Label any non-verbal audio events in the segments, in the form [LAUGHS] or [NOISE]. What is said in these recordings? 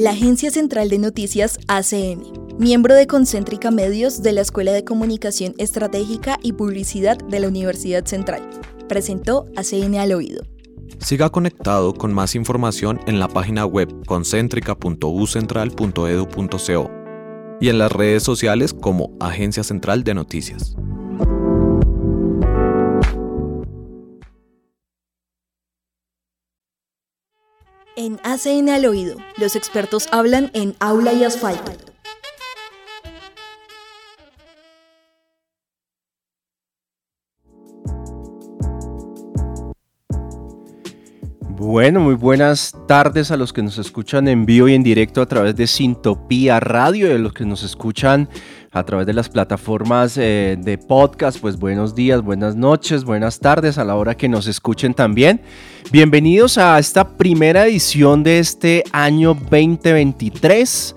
La Agencia Central de Noticias ACN, miembro de Concéntrica Medios de la Escuela de Comunicación Estratégica y Publicidad de la Universidad Central, presentó ACN al oído. Siga conectado con más información en la página web concéntrica.ucentral.edu.co y en las redes sociales como Agencia Central de Noticias. En ACN al oído, los expertos hablan en aula y asfalto. Bueno, muy buenas tardes a los que nos escuchan en vivo y en directo a través de Sintopía Radio y a los que nos escuchan a través de las plataformas eh, de podcast. Pues buenos días, buenas noches, buenas tardes a la hora que nos escuchen también. Bienvenidos a esta primera edición de este año 2023.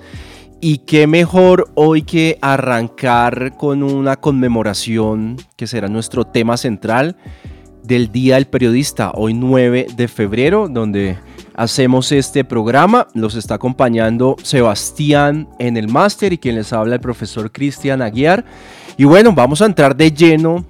Y qué mejor hoy que arrancar con una conmemoración que será nuestro tema central del Día del Periodista, hoy 9 de febrero, donde hacemos este programa. Los está acompañando Sebastián en el máster y quien les habla el profesor Cristian Aguiar. Y bueno, vamos a entrar de lleno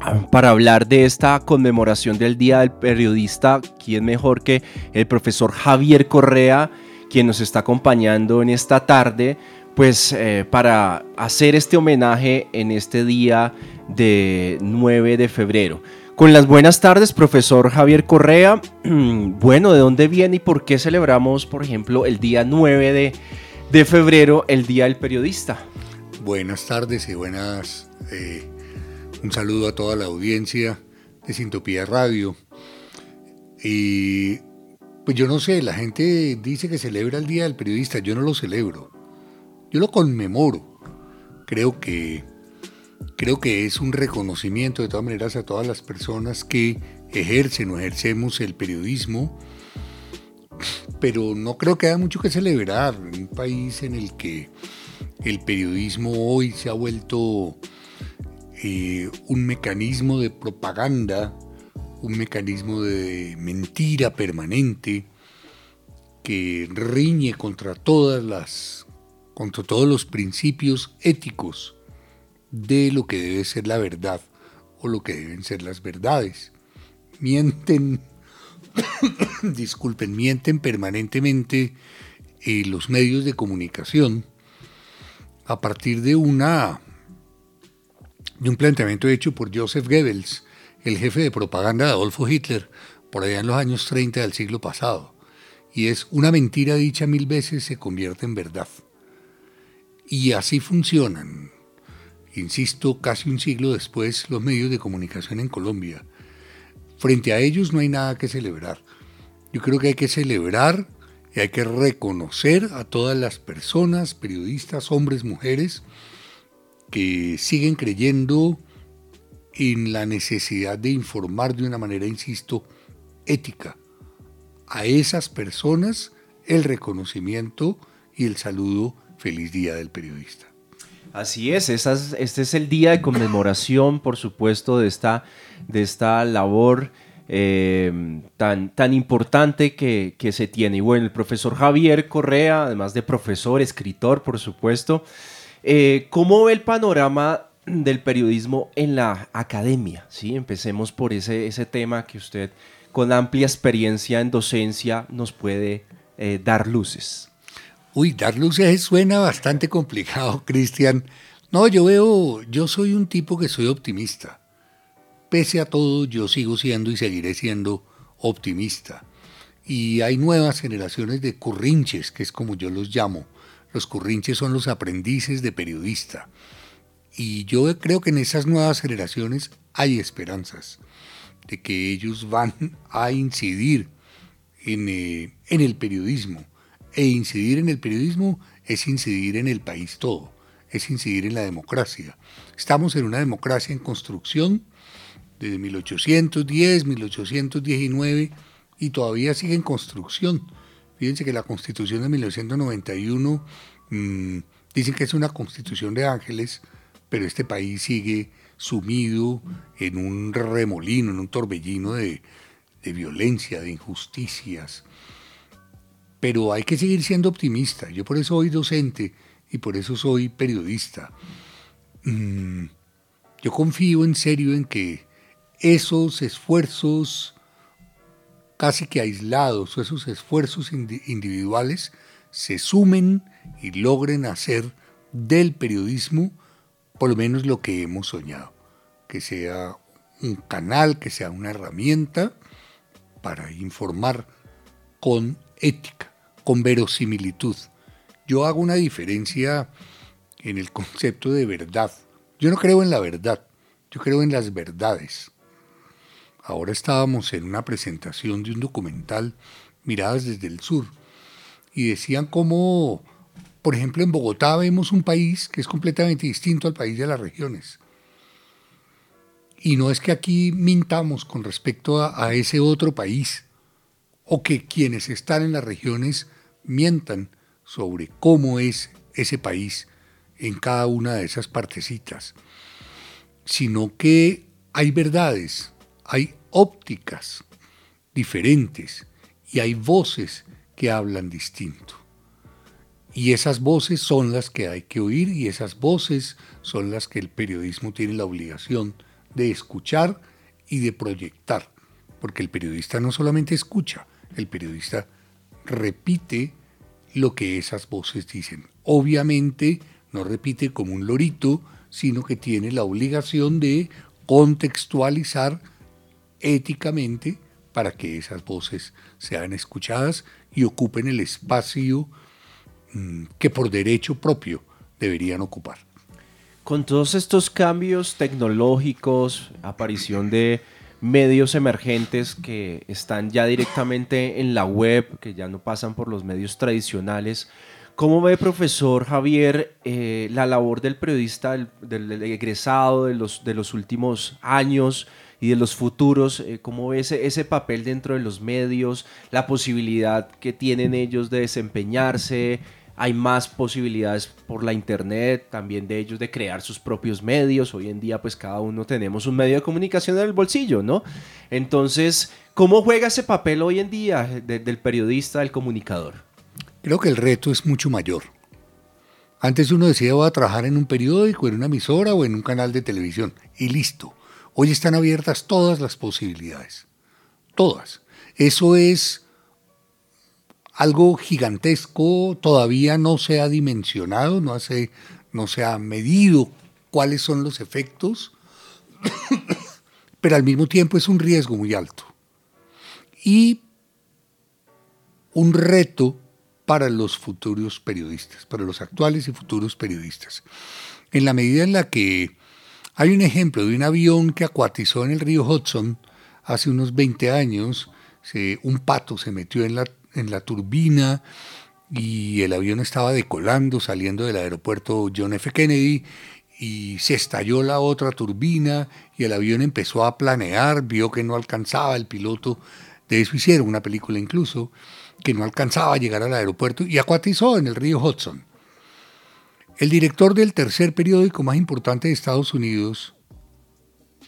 ah, para hablar de esta conmemoración del Día del Periodista. ¿Quién mejor que el profesor Javier Correa, quien nos está acompañando en esta tarde? Pues eh, para hacer este homenaje en este día de 9 de febrero. Con las buenas tardes, profesor Javier Correa. [CLEARS THROAT] Bueno, ¿de dónde viene y por qué celebramos, por ejemplo, el día 9 de, febrero, el Día del Periodista? Buenas tardes y buenas... Eh, un saludo a toda la audiencia de Sintopía Radio. Y pues yo no sé, la gente dice que celebra el Día del Periodista, yo no lo celebro, yo lo conmemoro. Creo que creo que es un reconocimiento de todas maneras a todas las personas que ejercen o ejercemos el periodismo, pero no creo que haya mucho que celebrar en un país en el que el periodismo hoy se ha vuelto eh, un mecanismo de propaganda, un mecanismo de mentira permanente que riñe contra todas las contra todos los principios éticos de lo que debe ser la verdad o lo que deben ser las verdades. Mienten, [COUGHS] disculpen, mienten permanentemente eh, los medios de comunicación a partir de una de un planteamiento hecho por Joseph Goebbels, el jefe de propaganda de Adolfo Hitler, por allá en los años 30 del siglo pasado. Y es una mentira dicha mil veces se convierte en verdad. Y así funcionan insisto, casi un siglo después, los medios de comunicación en Colombia. Frente a ellos no hay nada que celebrar. Yo creo que hay que celebrar y hay que reconocer a todas las personas, periodistas, hombres, mujeres, que siguen creyendo en la necesidad de informar de una manera, insisto, ética. A esas personas el reconocimiento y el saludo feliz día del periodista. Así es, este es el día de conmemoración, por supuesto, de esta, de esta labor eh, tan, tan importante que, se tiene. Y bueno, el profesor Javier Correa, además de profesor, escritor, por supuesto, eh, ¿cómo ve el panorama del periodismo en la academia? ¿Sí? Empecemos por ese, ese tema que usted, con amplia experiencia en docencia, nos puede eh, dar luces. Uy, dar luces suena bastante complicado, [LAUGHS] Cristian. No, yo veo, yo soy un tipo que soy optimista. Pese a todo, yo sigo siendo y seguiré siendo optimista. Y hay nuevas generaciones de currinches, que es como yo los llamo. Los currinches son los aprendices de periodista. Y yo creo que en esas nuevas generaciones hay esperanzas de que ellos van a incidir en, eh, en el periodismo e incidir en el periodismo es incidir en el país todo, es incidir en la democracia. Estamos en una democracia en construcción desde 1810, 1819 y todavía sigue en construcción. Fíjense que la constitución de 1991 mm, dicen que es una constitución de ángeles, pero este país sigue sumido en un remolino, en un torbellino de violencia, de injusticias, pero hay que seguir siendo optimista. Yo por eso soy docente y por eso soy periodista. Mm, yo confío en serio en que esos esfuerzos casi que aislados, esos esfuerzos individuales, se sumen y logren hacer del periodismo por lo menos lo que hemos soñado, que sea un canal, que sea una herramienta para informar con ética, con verosimilitud. Yo hago una diferencia en el concepto de verdad. Yo no creo en la verdad, yo creo en las verdades. Ahora estábamos en una presentación de un documental Miradas desde el Sur y decían cómo, por ejemplo, en Bogotá vemos un país que es completamente distinto al país de las regiones. Y no es que aquí mintamos con respecto a, a ese otro país o que quienes están en las regiones mientan sobre cómo es ese país en cada una de esas partecitas, sino que hay verdades, hay ópticas diferentes y hay voces que hablan distinto. Y esas voces son las que hay que oír y esas voces son las que el periodismo tiene la obligación de escuchar y de proyectar. Porque el periodista no solamente escucha, el periodista repite lo que esas voces dicen. Obviamente no repite como un lorito, sino que tiene la obligación de contextualizar éticamente para que esas voces sean escuchadas y ocupen el espacio mm, que por derecho propio deberían ocupar. Con todos estos cambios tecnológicos, aparición de medios emergentes que están ya directamente en la web, que ya no pasan por los medios tradicionales, ¿Cómo ve, profesor Javier, eh, la labor del periodista, del, egresado de los, de los últimos años y de los futuros? Eh, ¿Cómo ve ese, ese, papel dentro de los medios, la posibilidad que tienen ellos de desempeñarse? Hay más posibilidades por la internet, también de ellos de crear sus propios medios. Hoy en día, pues cada uno tenemos un medio de comunicación en el bolsillo, ¿no? Entonces, ¿cómo juega ese papel hoy en día del periodista, del comunicador? Creo que el reto es mucho mayor. Antes uno decía voy a trabajar en un periódico, en una emisora o en un canal de televisión y listo. Hoy están abiertas todas las posibilidades. Todas. Eso es algo gigantesco, todavía no se ha dimensionado, no, no se ha medido cuáles son los efectos, [COUGHS] pero al mismo tiempo es un riesgo muy alto. Y un reto para los futuros periodistas, para los actuales y futuros periodistas. En la medida en la que hay un ejemplo de un avión que acuatizó en el río Hudson hace unos 20 años, un pato se metió en la, en la turbina y el avión estaba decolando, saliendo del aeropuerto John F. Kennedy y se estalló la otra turbina y el avión empezó a planear, vio que no alcanzaba el piloto, de eso hicieron una película incluso, que no alcanzaba a llegar al aeropuerto y acuatizó en el río Hudson. El director del tercer periódico más importante de Estados Unidos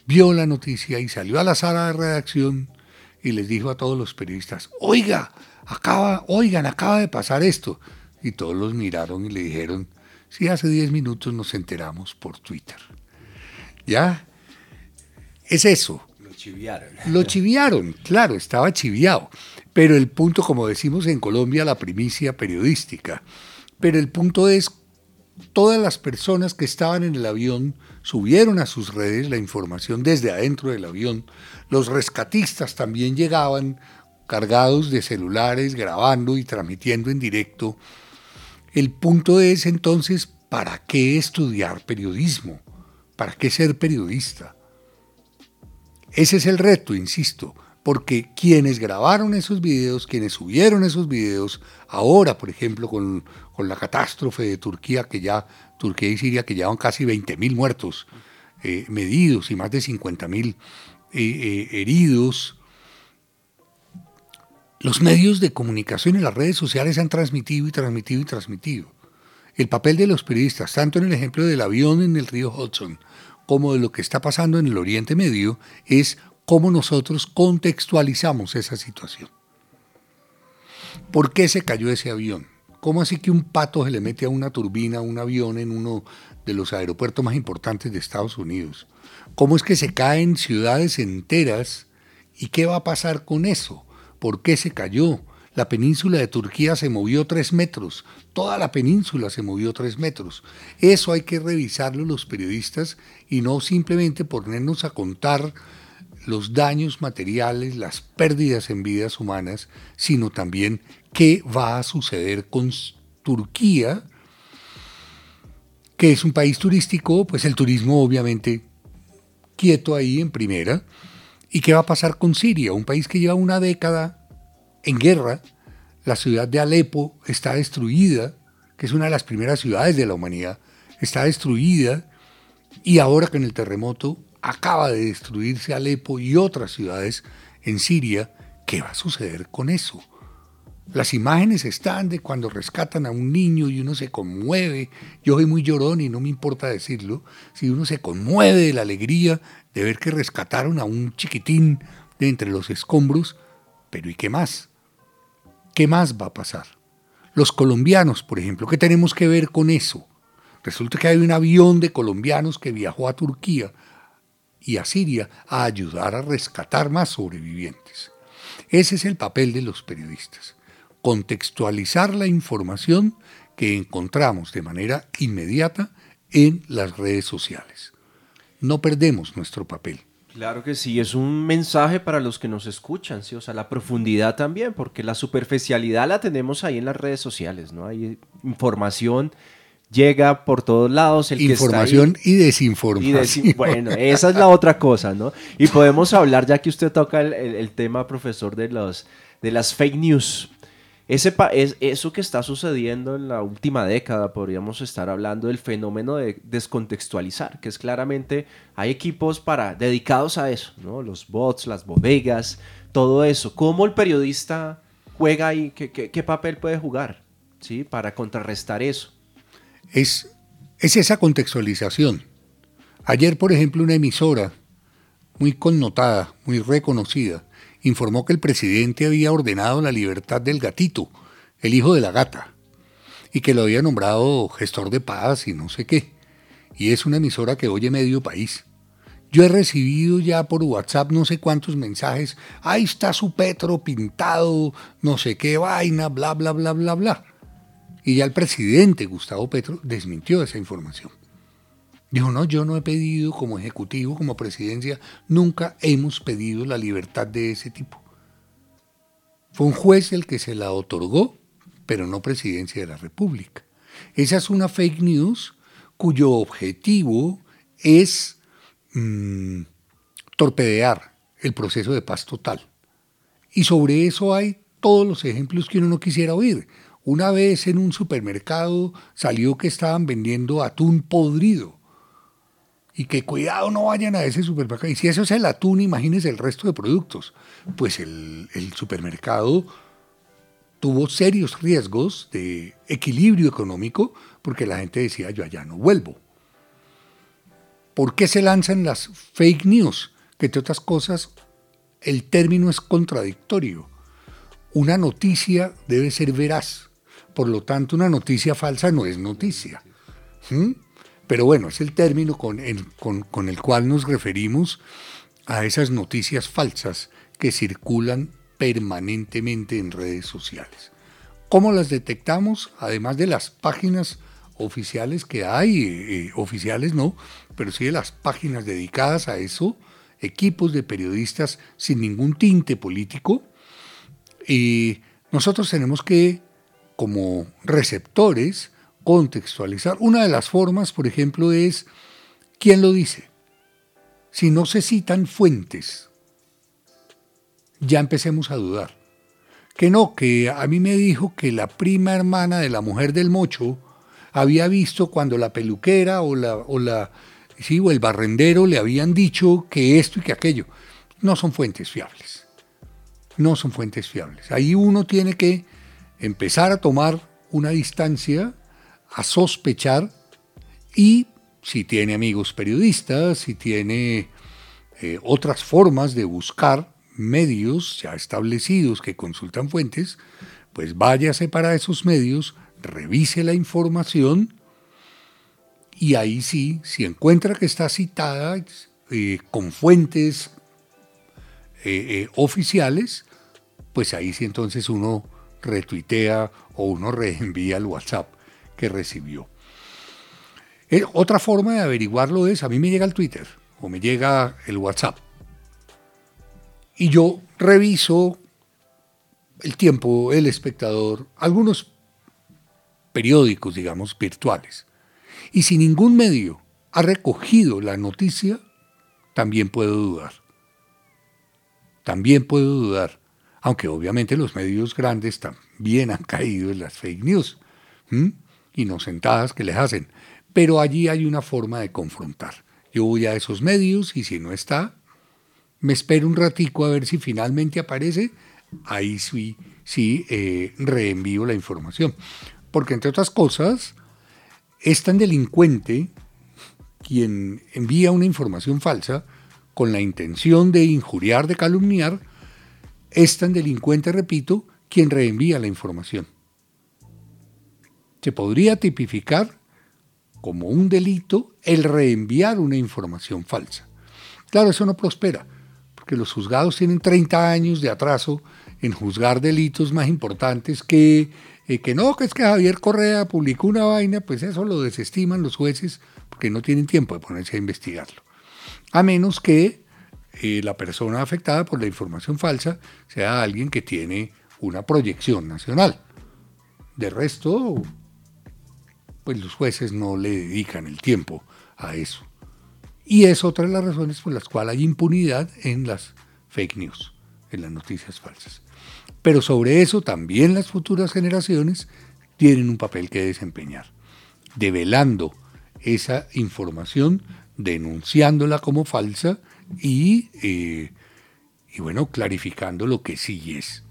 vio la noticia y salió a la sala de redacción y les dijo a todos los periodistas, oiga, acaba, oigan, acaba de pasar esto. Y todos los miraron y le dijeron, sí, hace 10 minutos nos enteramos por Twitter. ¿Ya? Es eso. Lo chiviaron. Lo chiviaron, claro, estaba chiviado. Pero el punto, como decimos en Colombia, la primicia periodística. Pero el punto es, todas las personas que estaban en el avión subieron a sus redes la información desde adentro del avión. Los rescatistas también llegaban cargados de celulares, grabando y transmitiendo en directo. El punto es entonces, ¿para qué estudiar periodismo? ¿Para qué ser periodista? Ese es el reto, insisto, porque quienes grabaron esos videos, quienes subieron esos videos, ahora, por ejemplo, con, la catástrofe de Turquía, que ya, Turquía y Siria, que llevan casi 20.000 muertos eh, medidos y más de 50.000 eh, eh, heridos, los medios de comunicación y las redes sociales han transmitido y transmitido y transmitido. El papel de los periodistas, tanto en el ejemplo del avión en el río Hudson, como de lo que está pasando en el Oriente Medio, es cómo nosotros contextualizamos esa situación. ¿Por qué se cayó ese avión? ¿Cómo así que un pato se le mete a una turbina, a un avión en uno de los aeropuertos más importantes de Estados Unidos? ¿Cómo es que se caen ciudades enteras? ¿Y qué va a pasar con eso? ¿Por qué se cayó? La península de Turquía se movió tres metros, toda la península se movió tres metros. Eso hay que revisarlo los periodistas y no simplemente ponernos a contar los daños materiales, las pérdidas en vidas humanas, sino también qué va a suceder con Turquía, que es un país turístico, pues el turismo obviamente quieto ahí en primera, y qué va a pasar con Siria, un país que lleva una década en guerra, la ciudad de Alepo está destruida, que es una de las primeras ciudades de la humanidad, está destruida, y ahora en el terremoto acaba de destruirse Alepo y otras ciudades en Siria, ¿qué va a suceder con eso? Las imágenes están de cuando rescatan a un niño y uno se conmueve. Yo soy muy llorón y no me importa decirlo. Si uno se conmueve de la alegría de ver que rescataron a un chiquitín de entre los escombros, pero ¿y qué más? ¿Qué más va a pasar? Los colombianos, por ejemplo, ¿qué tenemos que ver con eso? Resulta que hay un avión de colombianos que viajó a Turquía y a Siria a ayudar a rescatar más sobrevivientes. Ese es el papel de los periodistas, contextualizar la información que encontramos de manera inmediata en las redes sociales. No perdemos nuestro papel. Claro que sí, es un mensaje para los que nos escuchan, sí, o sea, la profundidad también, porque la superficialidad la tenemos ahí en las redes sociales, ¿no? Hay información llega por todos lados. El Información y desinformación. bueno, esa es la otra cosa, ¿no? Y podemos hablar, ya que usted toca el, tema, profesor, de, los, de las fake news. Eso que está sucediendo en la última década, podríamos estar hablando del fenómeno de descontextualizar, que es claramente, hay equipos para, dedicados a eso, ¿no? Los bots, las bodegas, todo eso. ¿Cómo el periodista juega ahí? ¿Qué, papel puede jugar? ¿Sí? Para contrarrestar eso es, es esa contextualización. Ayer, por ejemplo, una emisora muy connotada, muy reconocida, informó que el presidente había ordenado la libertad del gatito, el hijo de la gata, y que lo había nombrado gestor de paz y no sé qué. Y es una emisora que oye medio país. Yo he recibido ya por WhatsApp no sé cuántos mensajes, ahí está su Petro pintado, no sé qué vaina, bla, bla, bla, bla, bla. Y ya el presidente Gustavo Petro desmintió esa información. Dijo, no, yo no he pedido como ejecutivo, como presidencia, nunca hemos pedido la libertad de ese tipo. Fue un juez el que se la otorgó, pero no presidencia de la República. Esa es una fake news cuyo objetivo es mm, torpedear el proceso de paz total. Y sobre eso hay todos los ejemplos que uno no quisiera oír. Una vez en un supermercado salió que estaban vendiendo atún podrido. Y que cuidado no vayan a ese supermercado. Y si eso es el atún, imagínense el resto de productos. Pues el, supermercado tuvo serios riesgos de equilibrio económico porque la gente decía yo allá no vuelvo. ¿Por qué se lanzan las fake news? Que entre otras cosas el término es contradictorio. Una noticia debe ser veraz. Por lo tanto, una noticia falsa no es noticia. ¿Mm? Pero bueno, es el término con el, con el cual nos referimos a esas noticias falsas que circulan permanentemente en redes sociales. ¿Cómo las detectamos? Además de las páginas oficiales que hay, eh, oficiales no, pero sí de las páginas dedicadas a eso, equipos de periodistas sin ningún tinte político. Y nosotros tenemos que como receptores contextualizar. Una de las formas, por ejemplo, es quién lo dice. Si no se citan fuentes, ya empecemos a dudar. Que no, que a mí me dijo que la prima hermana de la mujer del mocho había visto cuando la peluquera o la, o la sí, o el barrendero le habían dicho que esto y que aquello. No son fuentes fiables. No son fuentes fiables. Ahí uno tiene que empezar a tomar una distancia, a sospechar y si tiene amigos periodistas, si tiene eh, otras formas de buscar medios ya establecidos que consultan fuentes, pues váyase para esos medios, revise la información y ahí sí, si encuentra que está citada eh, con fuentes eh, oficiales, pues ahí sí entonces uno retuitea o uno reenvía el WhatsApp que recibió. otra forma de averiguarlo es, a mí me llega el Twitter o me llega el WhatsApp y yo reviso el tiempo, el espectador, algunos periódicos, digamos, virtuales. Y si ningún medio ha recogido la noticia, también puedo dudar. También puedo dudar, aunque obviamente los medios grandes también han caído en las fake news, inocentadas que les hacen. Pero allí hay una forma de confrontar. Yo voy a esos medios y si no está, me espero un ratico a ver si finalmente aparece, ahí sí, sí eh, reenvío la información. Porque entre otras cosas, es tan delincuente quien envía una información falsa con la intención de injuriar, de calumniar, es tan delincuente, repito, quien reenvía la información. Se podría tipificar como un delito el reenviar una información falsa. Claro, eso no prospera, porque los juzgados tienen 30 años de atraso en juzgar delitos más importantes que, eh, que no, que es que Javier Correa publicó una vaina, pues eso lo desestiman los jueces porque no tienen tiempo de ponerse a investigarlo. A menos que eh, la persona afectada por la información falsa sea alguien que tiene una proyección nacional. De resto, pues los jueces no le dedican el tiempo a eso. Y es otra de las razones por las cuales hay impunidad en las fake news, en las noticias falsas. Pero sobre eso también las futuras generaciones tienen un papel que desempeñar, develando esa información, denunciándola como falsa y, eh, y bueno, clarificando lo que sí es.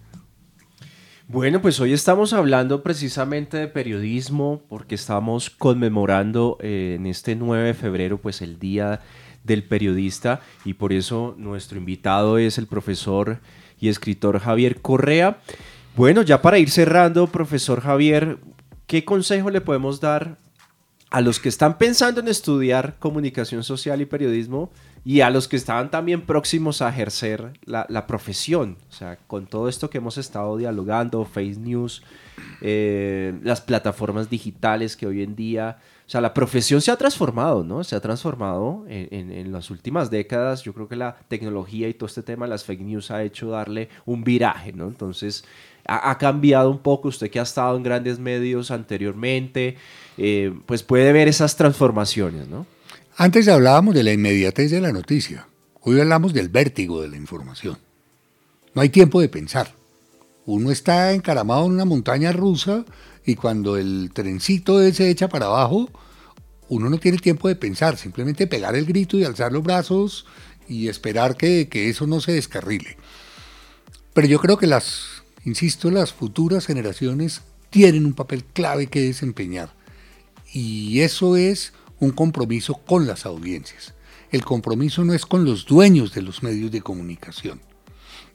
Bueno, pues hoy estamos hablando precisamente de periodismo porque estamos conmemorando eh, en este 9 de febrero pues el Día del Periodista y por eso nuestro invitado es el profesor y escritor Javier Correa. Bueno, ya para ir cerrando, profesor Javier, ¿qué consejo le podemos dar a los que están pensando en estudiar comunicación social y periodismo y a los que estaban también próximos a ejercer la, profesión. O sea, con todo esto que hemos estado dialogando, Face News, eh, las plataformas digitales que hoy en día, o sea, la profesión se ha transformado, ¿no? Se ha transformado en, las últimas décadas. Yo creo que la tecnología y todo este tema las fake news ha hecho darle un viraje, ¿no? Entonces, ha, cambiado un poco. Usted que ha estado en grandes medios anteriormente, eh, pues puede ver esas transformaciones, ¿no? Antes hablábamos de la inmediatez de la noticia, hoy hablamos del vértigo de la información. No hay tiempo de pensar. Uno está encaramado en una montaña rusa y cuando el trencito se echa para abajo, uno no tiene tiempo de pensar, simplemente pegar el grito y alzar los brazos y esperar que, eso no se descarrile. Pero yo creo que las, insisto, las futuras generaciones tienen un papel clave que desempeñar. Y eso es un compromiso con las audiencias. El compromiso no es con los dueños de los medios de comunicación.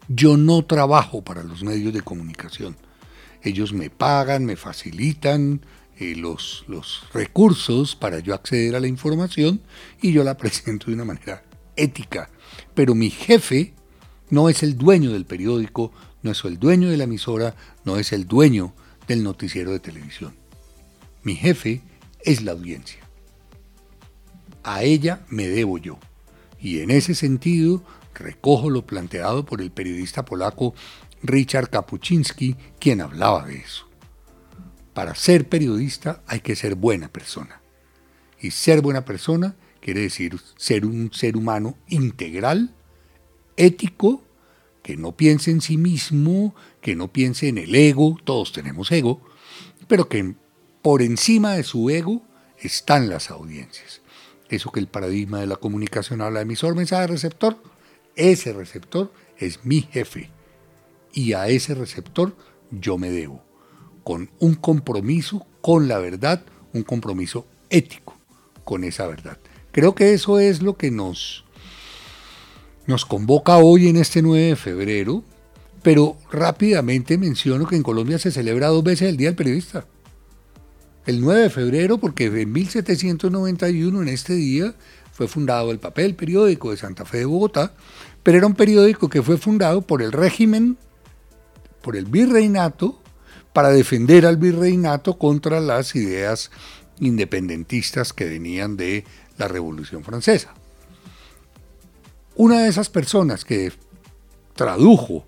Yo no trabajo para los medios de comunicación. Ellos me pagan, me facilitan eh, los, los recursos para yo acceder a la información y yo la [LAUGHS] presento de una manera ética. Pero mi jefe no es el dueño del periódico, no es el dueño de la emisora, no es el dueño del noticiero de televisión. Mi jefe es la audiencia a ella me debo yo. Y en ese sentido recojo lo planteado por el periodista polaco Richard Kapuczynski, quien hablaba de eso. Para ser periodista hay que ser buena persona. Y ser buena persona quiere decir ser un ser humano integral, ético, que no piense en sí mismo, que no piense en el ego, todos tenemos ego, pero que por encima de su ego están las audiencias eso que el paradigma de la comunicación habla, emisor, mensaje, receptor, ese receptor es mi jefe y a ese receptor yo me debo, con un compromiso con la verdad, un compromiso ético con esa verdad. Creo que eso es lo que nos, nos convoca hoy en este 9 de febrero Pero rápidamente menciono que en Colombia se celebra dos veces el Día del Periodista. El 9 de febrero, porque en 1791, en este día, fue fundado el papel periódico de Santa Fe de Bogotá, pero era un periódico que fue fundado por el régimen, por el virreinato, para defender al virreinato contra las ideas independentistas que venían de la Revolución Francesa. Una de esas personas que tradujo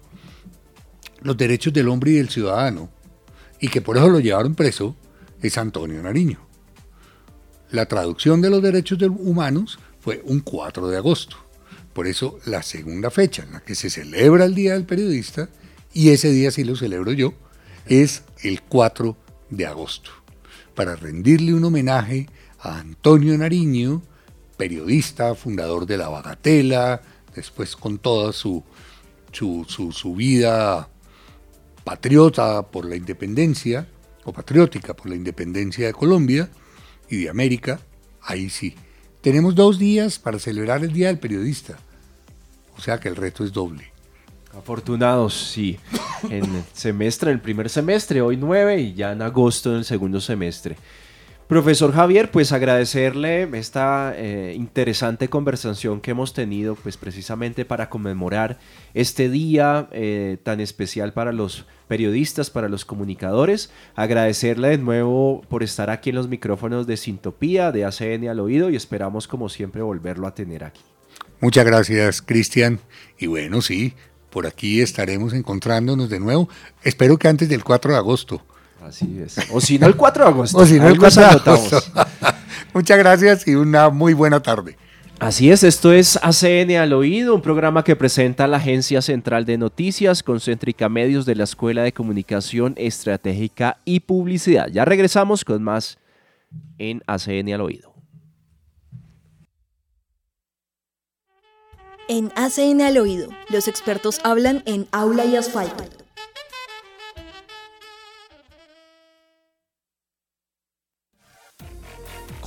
los derechos del hombre y del ciudadano y que por eso lo llevaron preso es Antonio Nariño. La traducción de los derechos humanos fue un 4 de agosto. Por eso la segunda fecha en la que se celebra el Día del Periodista, y ese día sí lo celebro yo, es el 4 de agosto, para rendirle un homenaje a Antonio Nariño, periodista, fundador de La Bagatela, después con toda su, su, vida patriota por la independencia, patriótica por la independencia de Colombia y de América, ahí sí. Tenemos dos días para celebrar el Día del Periodista, o sea que el reto es doble. Afortunados, sí. En el semestre, el primer semestre, hoy nueve y ya en agosto en el segundo semestre. Profesor Javier, pues agradecerle esta eh, interesante conversación que hemos tenido, pues precisamente para conmemorar este día eh, tan especial para los periodistas, para los comunicadores. Agradecerle de nuevo por estar aquí en los micrófonos de Sintopía, de ACN al oído y esperamos como siempre volverlo a tener aquí. Muchas gracias, Cristian. Y bueno, sí, por aquí estaremos encontrándonos de nuevo. Espero que antes del 4 de agosto. Así es. O si no, el 4 de agosto. O si no, el 4 de agosto. [LAUGHS] Muchas gracias y una muy buena tarde. Así es, esto es ACN al oído, un programa que presenta la Agencia Central de Noticias, Concéntrica Medios de la Escuela de Comunicación Estratégica y Publicidad. Ya regresamos con más en ACN al oído. En ACN al oído, los expertos hablan en aula y asfalto.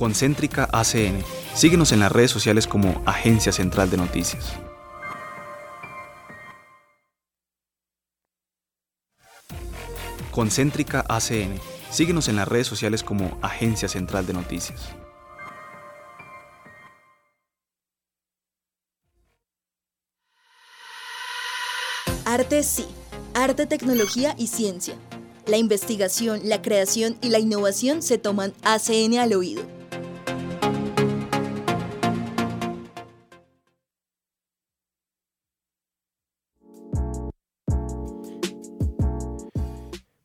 Concéntrica ACN. Síguenos en las redes sociales como Agencia Central de Noticias. Concéntrica ACN. Síguenos en las redes sociales como Agencia Central de Noticias. Arte sí. Arte, tecnología y ciencia. La investigación, la creación y la innovación se toman ACN al oído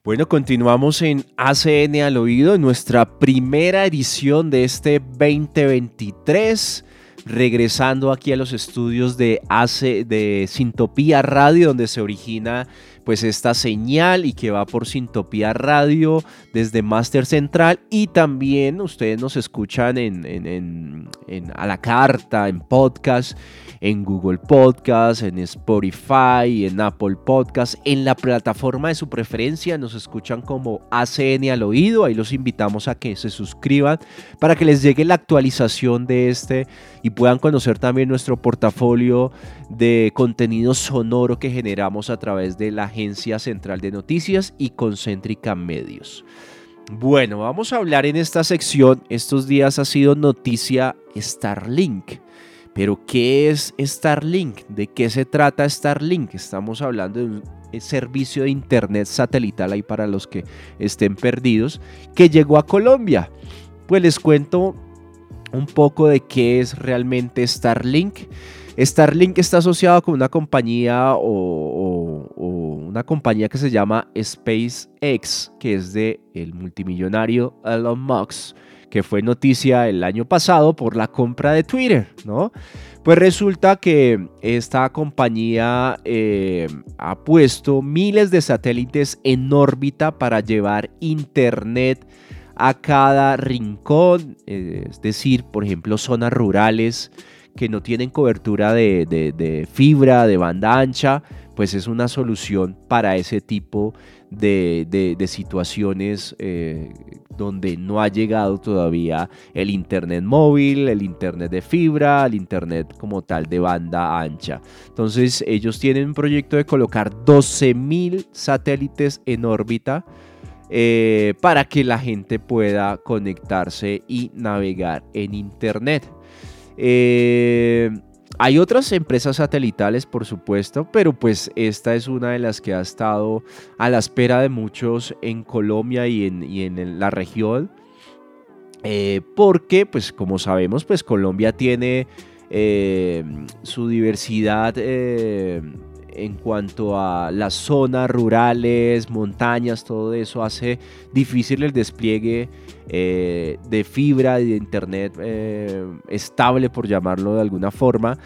Bueno, continuamos en ACN al oído, en nuestra primera edición de este 2023, regresando aquí a los estudios de, AC, de Sintopía Radio, donde se origina pues esta señal y que va por Sintopía Radio desde Master Central y también ustedes nos escuchan en, a la carta, en podcast en Google Podcast, en Spotify, en Apple Podcast, en la plataforma de su preferencia. Nos escuchan como ACN al oído. Ahí los invitamos a que se suscriban para que les llegue la actualización de este y puedan conocer también nuestro portafolio de contenido sonoro que generamos a través de la Agencia Central de Noticias y Concéntrica Medios. Bueno, vamos a hablar en esta sección. Estos días ha sido noticia Starlink. Pero ¿qué es Starlink? ¿De qué se trata Starlink? Estamos hablando de un servicio de internet satelital ahí para los que estén perdidos que llegó a Colombia. Pues les cuento un poco de qué es realmente Starlink. Starlink está asociado con una compañía o, una compañía que se llama SpaceX, que es de el multimillonario Elon Musk que fue noticia el año pasado por la compra de Twitter, ¿no? Pues resulta que esta compañía eh, ha puesto miles de satélites en órbita para llevar internet a cada rincón, eh, es decir, por ejemplo, zonas rurales que no tienen cobertura de, fibra, de banda ancha, pues es una solución para ese tipo de, situaciones eh, donde no ha llegado todavía el Internet móvil, el Internet de fibra, el Internet como tal de banda ancha. Entonces ellos tienen un proyecto de colocar 12.000 satélites en órbita. Eh, para que la gente pueda conectarse y navegar en Internet. Eh, hay otras empresas satelitales, por supuesto, pero pues esta es una de las que ha estado a la espera de muchos en Colombia y en, la región. Eh, porque, pues como sabemos, pues Colombia tiene eh, su diversidad eh, en cuanto a las zonas rurales, montañas, todo eso hace difícil el despliegue eh, de fibra y de internet eh, estable, por llamarlo de alguna forma.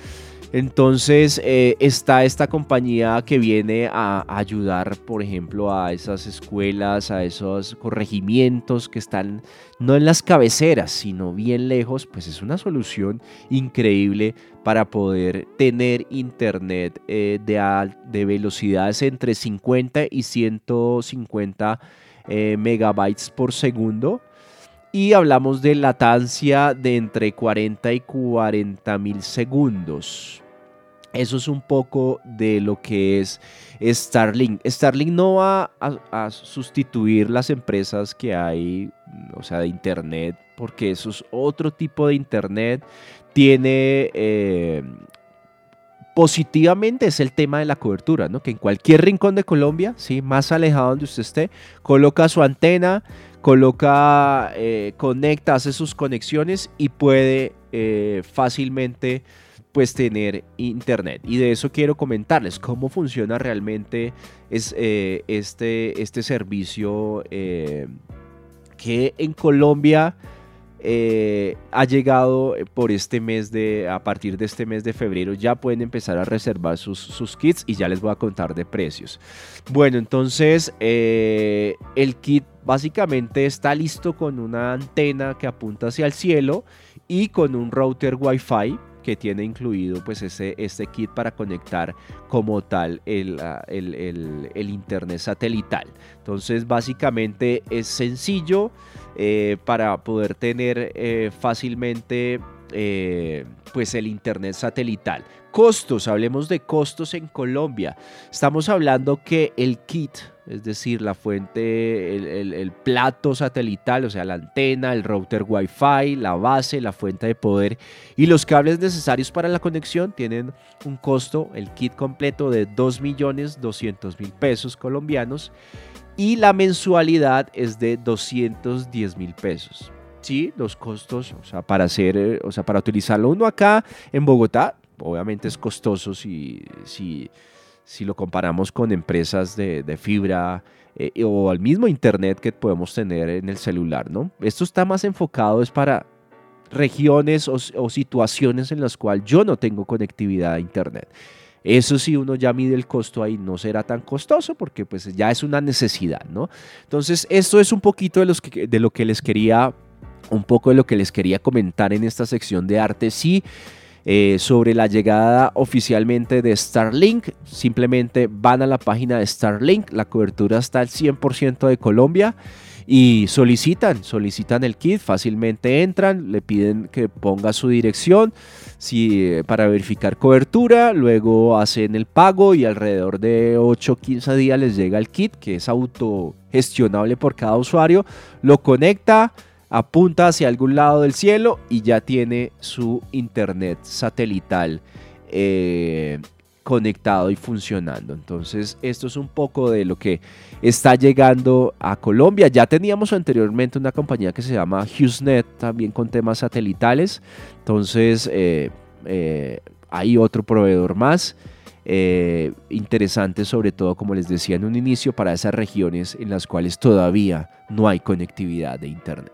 Entonces eh, está esta compañía que viene a ayudar, por ejemplo, a esas escuelas, a esos corregimientos que están no en las cabeceras, sino bien lejos, pues es una solución increíble para poder tener internet eh, de, de, velocidades entre 50 y 150 eh, megabytes por segundo. Y hablamos de latancia de entre 40 y 40 mil segundos. Eso es un poco de lo que es Starlink. Starlink no va a, sustituir las empresas que hay, o sea, de Internet, porque eso es otro tipo de Internet. Tiene eh, positivamente es el tema de la cobertura, ¿no? Que en cualquier rincón de Colombia, ¿sí? más alejado donde usted esté, coloca su antena, coloca, eh, conecta, hace sus conexiones y puede eh, fácilmente pues tener internet. Y de eso quiero comentarles cómo funciona realmente es, eh, este, este servicio que en Colombia ha llegado por este mes de, a partir de este mes de febrero, ya pueden empezar a reservar sus, kits y ya les voy a contar de precios. Bueno, entonces el kit Básicamente está listo con una antena que apunta hacia el cielo y con un router Wi-Fi que tiene incluido pues ese, este kit para conectar como tal el, ah, internet satelital. Entonces básicamente es sencillo eh, para poder tener eh, fácilmente eh, pues el internet satelital. Costos, hablemos de costos en Colombia. Estamos hablando que el kit, es decir, la fuente, el, plato satelital, o sea, la antena, el router Wi-Fi, la base, la fuente de poder y los cables necesarios para la conexión tienen un costo, el kit completo de 2.200.000 pesos colombianos y la mensualidad es de 210.000 pesos. Sí, los costos, o sea, para hacer, eh, o sea, para utilizarlo uno acá en Bogotá, obviamente es costoso si, si, si lo comparamos con empresas de, fibra eh, o al mismo internet que podemos tener en el celular, ¿no? Esto está más enfocado es para regiones o, situaciones en las cuales yo no tengo conectividad a internet. Eso sí, uno ya mide el costo ahí, no será tan costoso porque pues ya es una necesidad, ¿no? Entonces, esto es un poquito de, los de lo que les quería, un poco de lo que les quería comentar en esta sección de arte. Sí, eh, sobre la llegada oficialmente de Starlink. Simplemente van a la página de Starlink, la cobertura está al 100% de Colombia y solicitan, solicitan el kit, fácilmente entran, le piden que ponga su dirección si, eh, para verificar cobertura, luego hacen el pago y alrededor de 8 o 15 días les llega el kit que es autogestionable por cada usuario, lo conecta apunta hacia algún lado del cielo y ya tiene su internet satelital. Eh, conectado y funcionando. Entonces, esto es un poco de lo que está llegando a Colombia. Ya teníamos anteriormente una compañía que se llama HughesNet, también con temas satelitales. Entonces, eh, eh, hay otro proveedor más. interesante sobre todo como les decía en un inicio para esas regiones en las cuales todavía no hay conectividad de internet.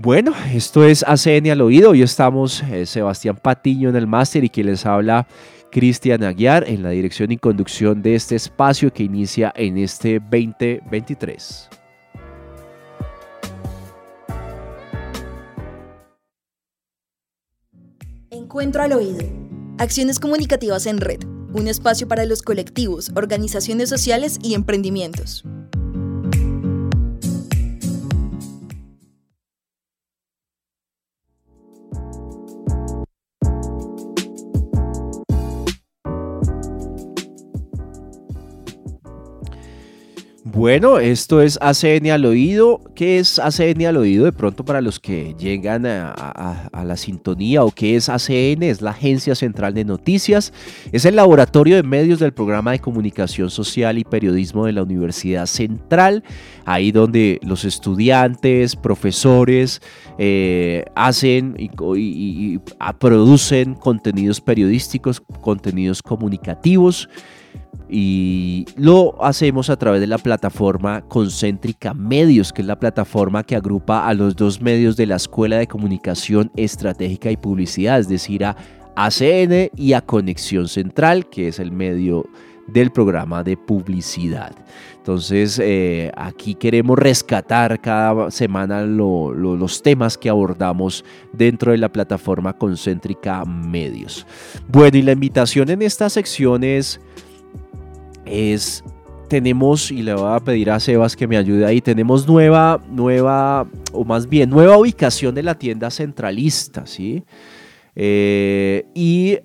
Bueno, esto es ACN al oído. Hoy estamos eh, Sebastián Patiño en el máster y quien les habla Cristian Aguiar en la dirección y conducción de este espacio que inicia en este 2023. Encuentro al oído. Acciones comunicativas en red. Un espacio para los colectivos, organizaciones sociales y emprendimientos. Bueno, esto es ACN al oído. ¿Qué es ACN al oído? De pronto para los que llegan a, la sintonía o qué es ACN, es la Agencia Central de Noticias. Es el laboratorio de medios del programa de comunicación social y periodismo de la Universidad Central. Ahí donde los estudiantes, profesores eh, hacen y producen contenidos periodísticos, contenidos comunicativos y lo hacemos a través de la plataforma Concéntrica Medios, que es la plataforma que agrupa a los dos medios de la Escuela de Comunicación Estratégica y Publicidad, es decir, a ACN y a Conexión Central, que es el medio del programa de publicidad. Entonces, eh, aquí queremos rescatar cada semana los temas que abordamos dentro de la plataforma Concéntrica Medios. Bueno, y la invitación en esta sección es es tenemos, y le voy a pedir a Sebas que me ayude ahí, tenemos nueva, nueva, o más bien, nueva ubicación de la tienda centralista, ¿sí? Eh, y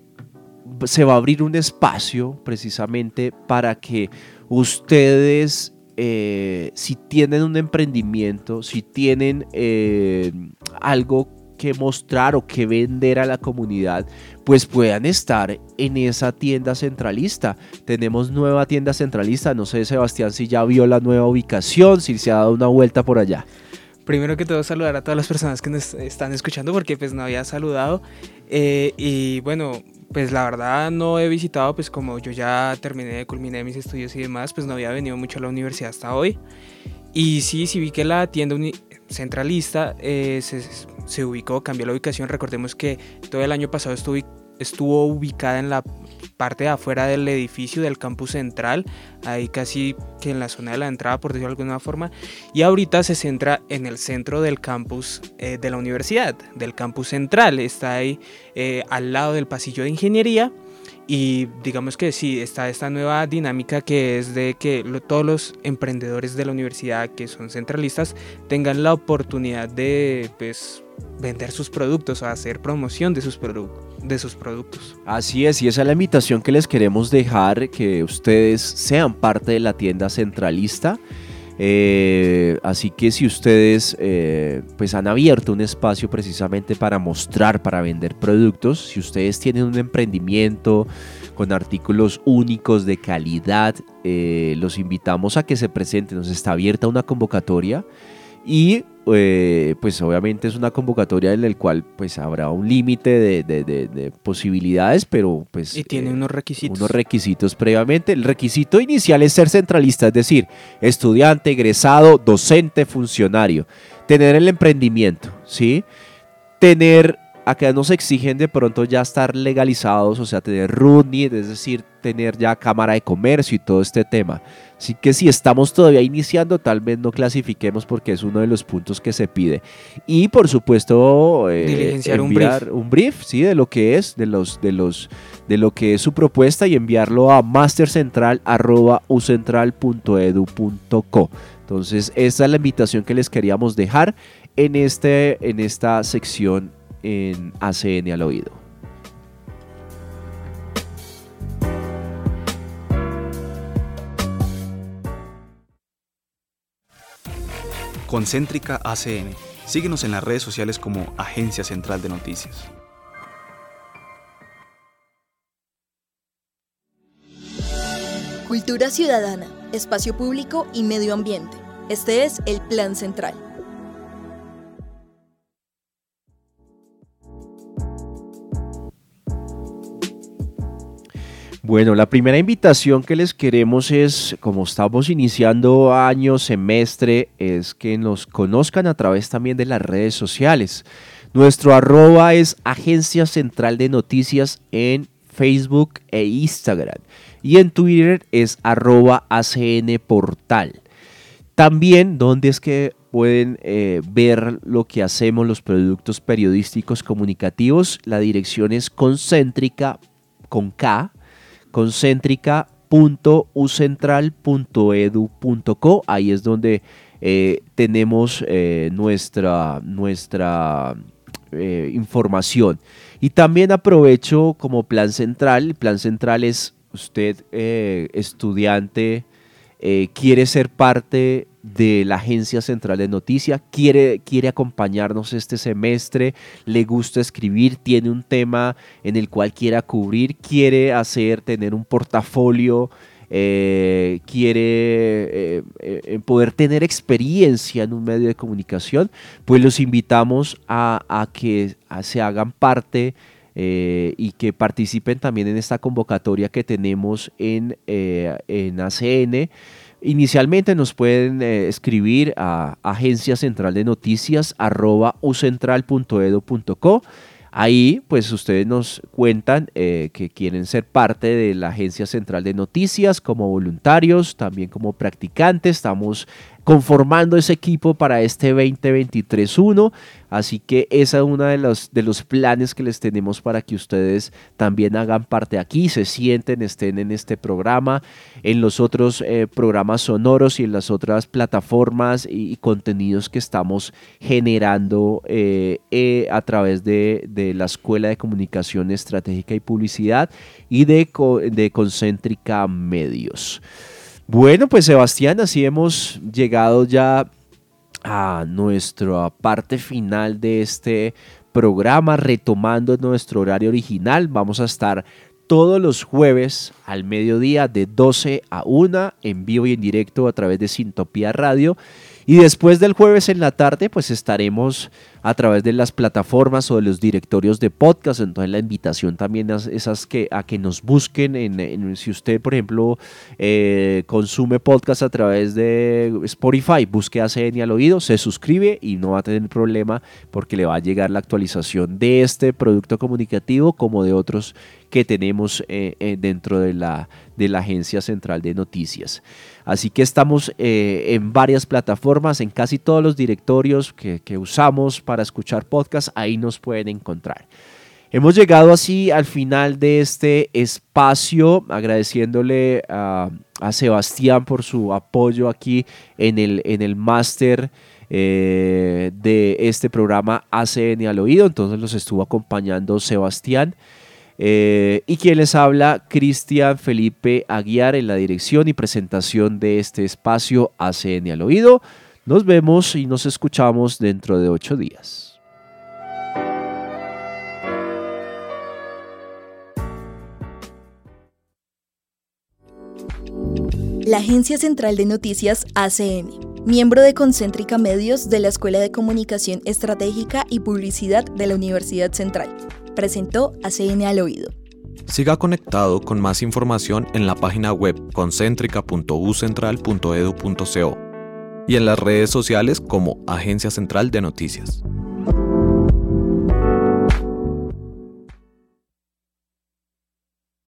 se va a abrir un espacio precisamente para que ustedes, eh, si tienen un emprendimiento, si tienen eh, algo que mostrar o que vender a la comunidad, pues puedan estar en esa tienda centralista. Tenemos nueva tienda centralista, no sé Sebastián si ya vio la nueva ubicación, si se ha dado una vuelta por allá. Primero que todo saludar a todas las personas que nos están escuchando porque pues no había saludado eh, y bueno pues la verdad no he visitado pues como yo ya terminé, culminé mis estudios y demás pues no había venido mucho a la universidad hasta hoy y sí, sí vi que la tienda centralista eh, se, ubicó, cambió la ubicación. Recordemos que todo el año pasado estuvo, estuvo ubicada en la parte de afuera del edificio del campus central, ahí casi que en la zona de la entrada, por decirlo de alguna forma, y ahorita se centra en el centro del campus eh, de la universidad, del campus central, está ahí eh, al lado del pasillo de ingeniería y digamos que sí, está esta nueva dinámica que es de que todos los emprendedores de la universidad que son centralistas tengan la oportunidad de pues, vender sus productos o hacer promoción de sus, de sus productos. Así es, y esa es la invitación que les queremos dejar, que ustedes sean parte de la tienda centralista. Eh, así que si ustedes eh, pues han abierto un espacio precisamente para mostrar, para vender productos, si ustedes tienen un emprendimiento con artículos únicos de calidad, eh, los invitamos a que se presenten. Nos está abierta una convocatoria y eh, pues obviamente es una convocatoria en la cual pues habrá un límite de, posibilidades, pero pues... Y tiene eh, unos requisitos. Unos requisitos previamente. El requisito inicial es ser centralista, es decir, estudiante, egresado, docente, funcionario. Tener el emprendimiento, ¿sí? Tener acá nos exigen de pronto ya estar legalizados, o sea, tener RUNI, es decir, tener ya cámara de comercio y todo este tema. Así que si estamos todavía iniciando, tal vez no clasifiquemos porque es uno de los puntos que se pide. Y por supuesto, eh, enviar un brief. sí, de lo que es, de los, de los, de lo que es su propuesta y enviarlo a mastercentral@ucentral.edu.co. Entonces, esa es la invitación que les queríamos dejar en este, en esta sección en ACN al oído. Concéntrica ACN. Síguenos en las redes sociales como Agencia Central de Noticias. Cultura ciudadana, espacio público y medio ambiente. Este es el Plan Central. Bueno, la primera invitación que les queremos es, como estamos iniciando año, semestre, es que nos conozcan a través también de las redes sociales. Nuestro arroba es Agencia Central de Noticias en Facebook e Instagram. Y en Twitter es arroba ACN Portal. También, donde es que pueden eh, ver lo que hacemos, los productos periodísticos comunicativos. La dirección es concéntrica con K concéntrica.ucentral.edu.co. Ahí es donde eh, tenemos eh, nuestra, nuestra eh, información. Y también aprovecho como plan central. El plan central es usted estudiante, quiere ser parte de la Agencia Central de Noticias, quiere, quiere acompañarnos este semestre, le gusta escribir, tiene un tema en el cual quiera cubrir, quiere hacer, tener un portafolio, eh, quiere eh, poder tener experiencia en un medio de comunicación, pues los invitamos a, que se hagan parte y que participen también en esta convocatoria que tenemos en, en ACN. Inicialmente nos pueden eh, escribir a agencia central de noticias arroba ucentral.edu.co. Ahí pues ustedes nos cuentan eh, que quieren ser parte de la Agencia Central de Noticias como voluntarios, también como practicantes. Estamos conformando ese equipo para este 2023-1. Así que esa es uno de los, de los planes que les tenemos para que ustedes también hagan parte aquí, se sienten, estén en este programa, en los otros eh, programas sonoros y en las otras plataformas y, contenidos que estamos generando eh, eh, a través de, de, la Escuela de Comunicación Estratégica y Publicidad y de, de Concéntrica Medios. Bueno, pues Sebastián, así hemos llegado ya a nuestra parte final de este programa, retomando nuestro horario original. Vamos a estar todos los jueves al mediodía de 12 a 1 en vivo y en directo a través de Sintopía Radio. Y después del jueves en la tarde, pues estaremos a través de las plataformas o de los directorios de podcast. Entonces la invitación también es esas que, a que nos busquen. En, si usted, por ejemplo, eh, consume podcast a través de Spotify, busque ACN al oído, se suscribe y no va a tener problema porque le va a llegar la actualización de este producto comunicativo como de otros que tenemos eh, eh, dentro de la, de la Agencia Central de Noticias. Así que estamos eh, en varias plataformas, en casi todos los directorios que, usamos escuchar podcasts, ahí nos pueden encontrar. Hemos llegado así al final de este espacio, agradeciéndole a, Sebastián por su apoyo aquí en el, en el máster eh, de este programa ACN al oído. Entonces los estuvo acompañando Sebastián. Eh, y quien les habla, Cristian Felipe Aguiar en la dirección y presentación de este espacio ACN al oído. Nos vemos y nos escuchamos dentro de ocho días. La Agencia Central de Noticias ACN, miembro de Concéntrica Medios de la Escuela de Comunicación Estratégica y Publicidad de la Universidad Central presentó a CN al oído. Siga conectado con más información en la página web concéntrica.ucentral.edu.co y en las redes sociales como Agencia Central de Noticias.